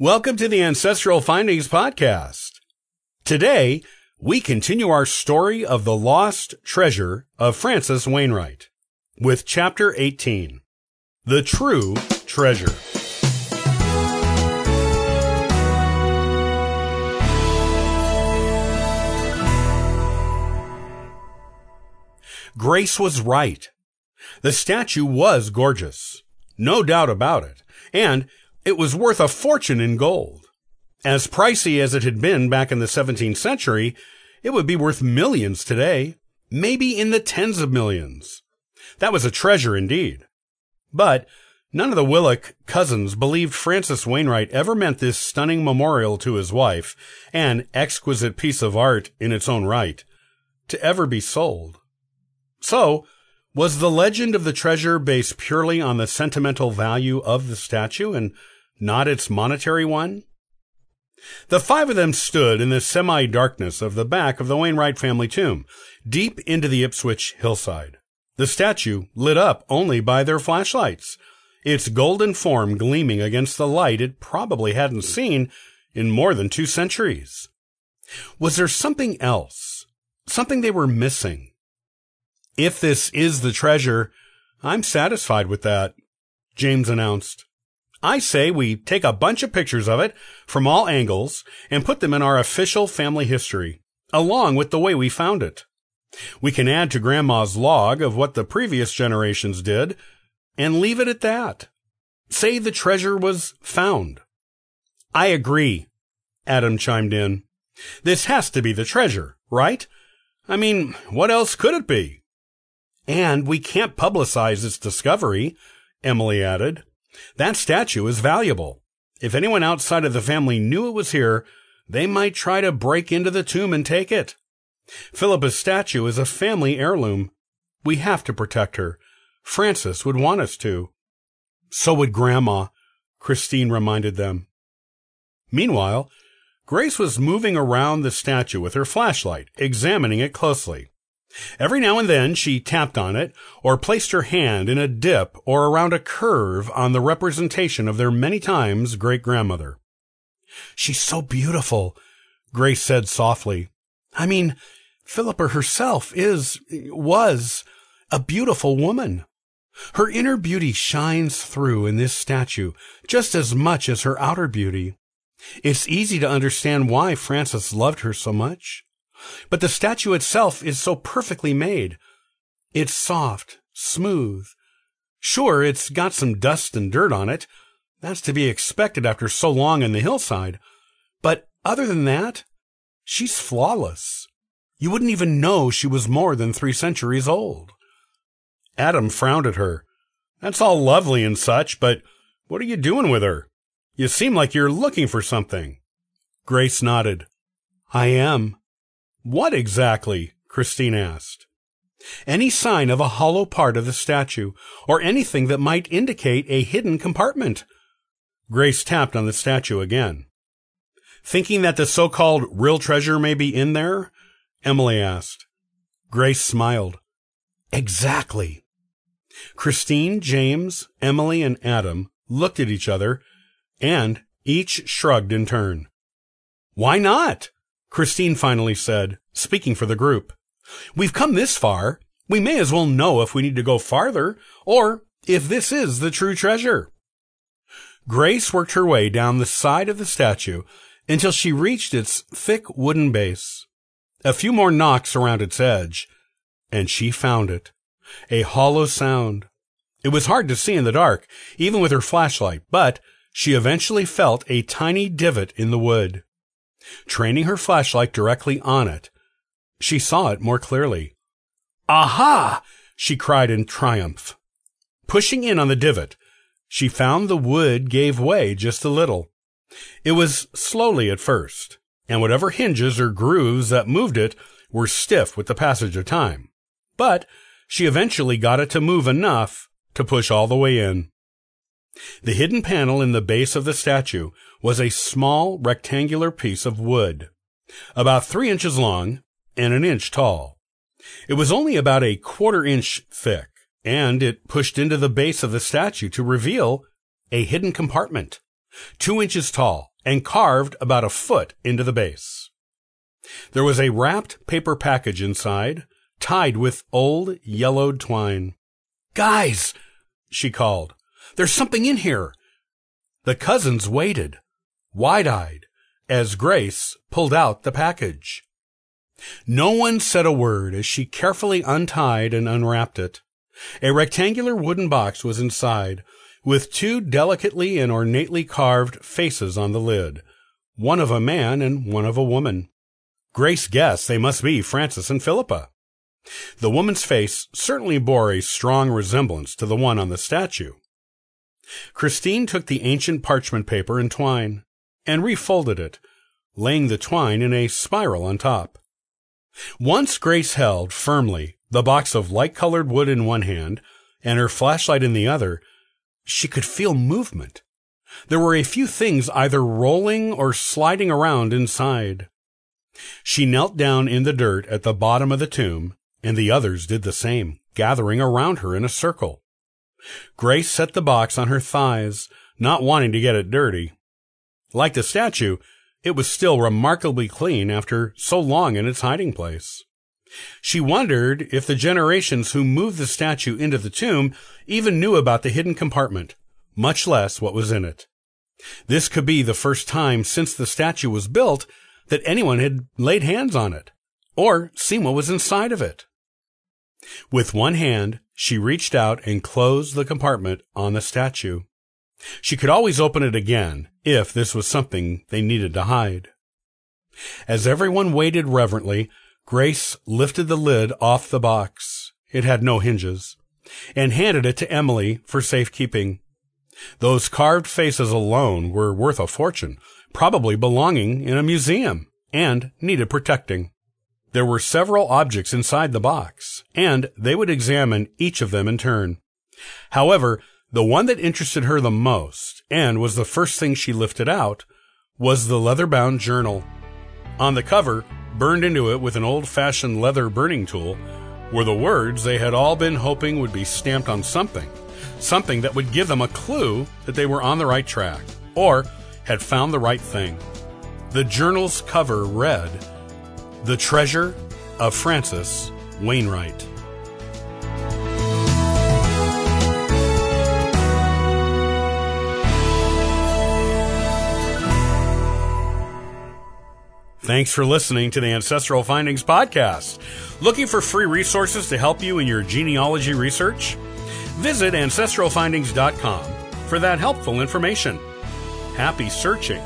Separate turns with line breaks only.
Welcome to the Ancestral Findings Podcast. Today, we continue our story of the lost treasure of Francis Wainwright with Chapter 18 The True Treasure. Grace was right. The statue was gorgeous. No doubt about it. And it was worth a fortune in gold. As pricey as it had been back in the 17th century, it would be worth millions today, maybe in the tens of millions. That was a treasure indeed. But none of the Willock cousins believed Francis Wainwright ever meant this stunning memorial to his wife, an exquisite piece of art in its own right, to ever be sold. So, was the legend of the treasure based purely on the sentimental value of the statue and not its monetary one? The five of them stood in the semi-darkness of the back of the Wainwright family tomb, deep into the Ipswich hillside. The statue lit up only by their flashlights, its golden form gleaming against the light it probably hadn't seen in more than two centuries. Was there something else? Something they were missing? If this is the treasure, I'm satisfied with that, James announced. I say we take a bunch of pictures of it from all angles and put them in our official family history, along with the way we found it. We can add to Grandma's log of what the previous generations did and leave it at that. Say the treasure was found. I agree, Adam chimed in. This has to be the treasure, right? I mean, what else could it be? And we can't publicize its discovery, Emily added. That statue is valuable. If anyone outside of the family knew it was here, they might try to break into the tomb and take it. Philippa's statue is a family heirloom. We have to protect her. Francis would want us to. So would Grandma, Christine reminded them. Meanwhile, Grace was moving around the statue with her flashlight, examining it closely. Every now and then she tapped on it or placed her hand in a dip or around a curve on the representation of their many times great grandmother. She's so beautiful, Grace said softly. I mean, Philippa herself is, was, a beautiful woman. Her inner beauty shines through in this statue just as much as her outer beauty. It's easy to understand why Francis loved her so much. But the statue itself is so perfectly made. It's soft, smooth. Sure, it's got some dust and dirt on it. That's to be expected after so long in the hillside. But other than that, she's flawless. You wouldn't even know she was more than three centuries old. Adam frowned at her. That's all lovely and such, but what are you doing with her? You seem like you're looking for something. Grace nodded. I am. What exactly? Christine asked. Any sign of a hollow part of the statue, or anything that might indicate a hidden compartment. Grace tapped on the statue again. Thinking that the so-called real treasure may be in there? Emily asked. Grace smiled. Exactly. Christine, James, Emily, and Adam looked at each other and each shrugged in turn. Why not? Christine finally said, speaking for the group. We've come this far. We may as well know if we need to go farther, or if this is the true treasure. Grace worked her way down the side of the statue until she reached its thick wooden base. A few more knocks around its edge, and she found it. A hollow sound. It was hard to see in the dark, even with her flashlight, but she eventually felt a tiny divot in the wood. Training her flashlight directly on it, she saw it more clearly. Aha! she cried in triumph. Pushing in on the divot, she found the wood gave way just a little. It was slowly at first, and whatever hinges or grooves that moved it were stiff with the passage of time. But she eventually got it to move enough to push all the way in. The hidden panel in the base of the statue was a small rectangular piece of wood, about three inches long and an inch tall. It was only about a quarter inch thick, and it pushed into the base of the statue to reveal a hidden compartment. two inches tall and carved about a foot into the base. There was a wrapped paper package inside, tied with old yellowed twine. Guys, she called, there's something in here. The cousins waited, wide-eyed, as Grace pulled out the package. No one said a word as she carefully untied and unwrapped it. A rectangular wooden box was inside, with two delicately and ornately carved faces on the lid, one of a man and one of a woman. Grace guessed they must be Francis and Philippa. The woman's face certainly bore a strong resemblance to the one on the statue. Christine took the ancient parchment paper and twine and refolded it, laying the twine in a spiral on top. Once Grace held firmly the box of light colored wood in one hand and her flashlight in the other, she could feel movement. There were a few things either rolling or sliding around inside. She knelt down in the dirt at the bottom of the tomb, and the others did the same, gathering around her in a circle. Grace set the box on her thighs, not wanting to get it dirty. Like the statue, it was still remarkably clean after so long in its hiding place. She wondered if the generations who moved the statue into the tomb even knew about the hidden compartment, much less what was in it. This could be the first time since the statue was built that anyone had laid hands on it, or seen what was inside of it. With one hand, she reached out and closed the compartment on the statue. She could always open it again if this was something they needed to hide. As everyone waited reverently, Grace lifted the lid off the box. It had no hinges and handed it to Emily for safekeeping. Those carved faces alone were worth a fortune, probably belonging in a museum, and needed protecting. There were several objects inside the box, and they would examine each of them in turn. However, the one that interested her the most, and was the first thing she lifted out, was the leather bound journal. On the cover, burned into it with an old fashioned leather burning tool, were the words they had all been hoping would be stamped on something, something that would give them a clue that they were on the right track, or had found the right thing. The journal's cover read, The Treasure of Francis Wainwright. Thanks for listening to the Ancestral Findings Podcast. Looking for free resources to help you in your genealogy research? Visit ancestralfindings.com for that helpful information. Happy searching!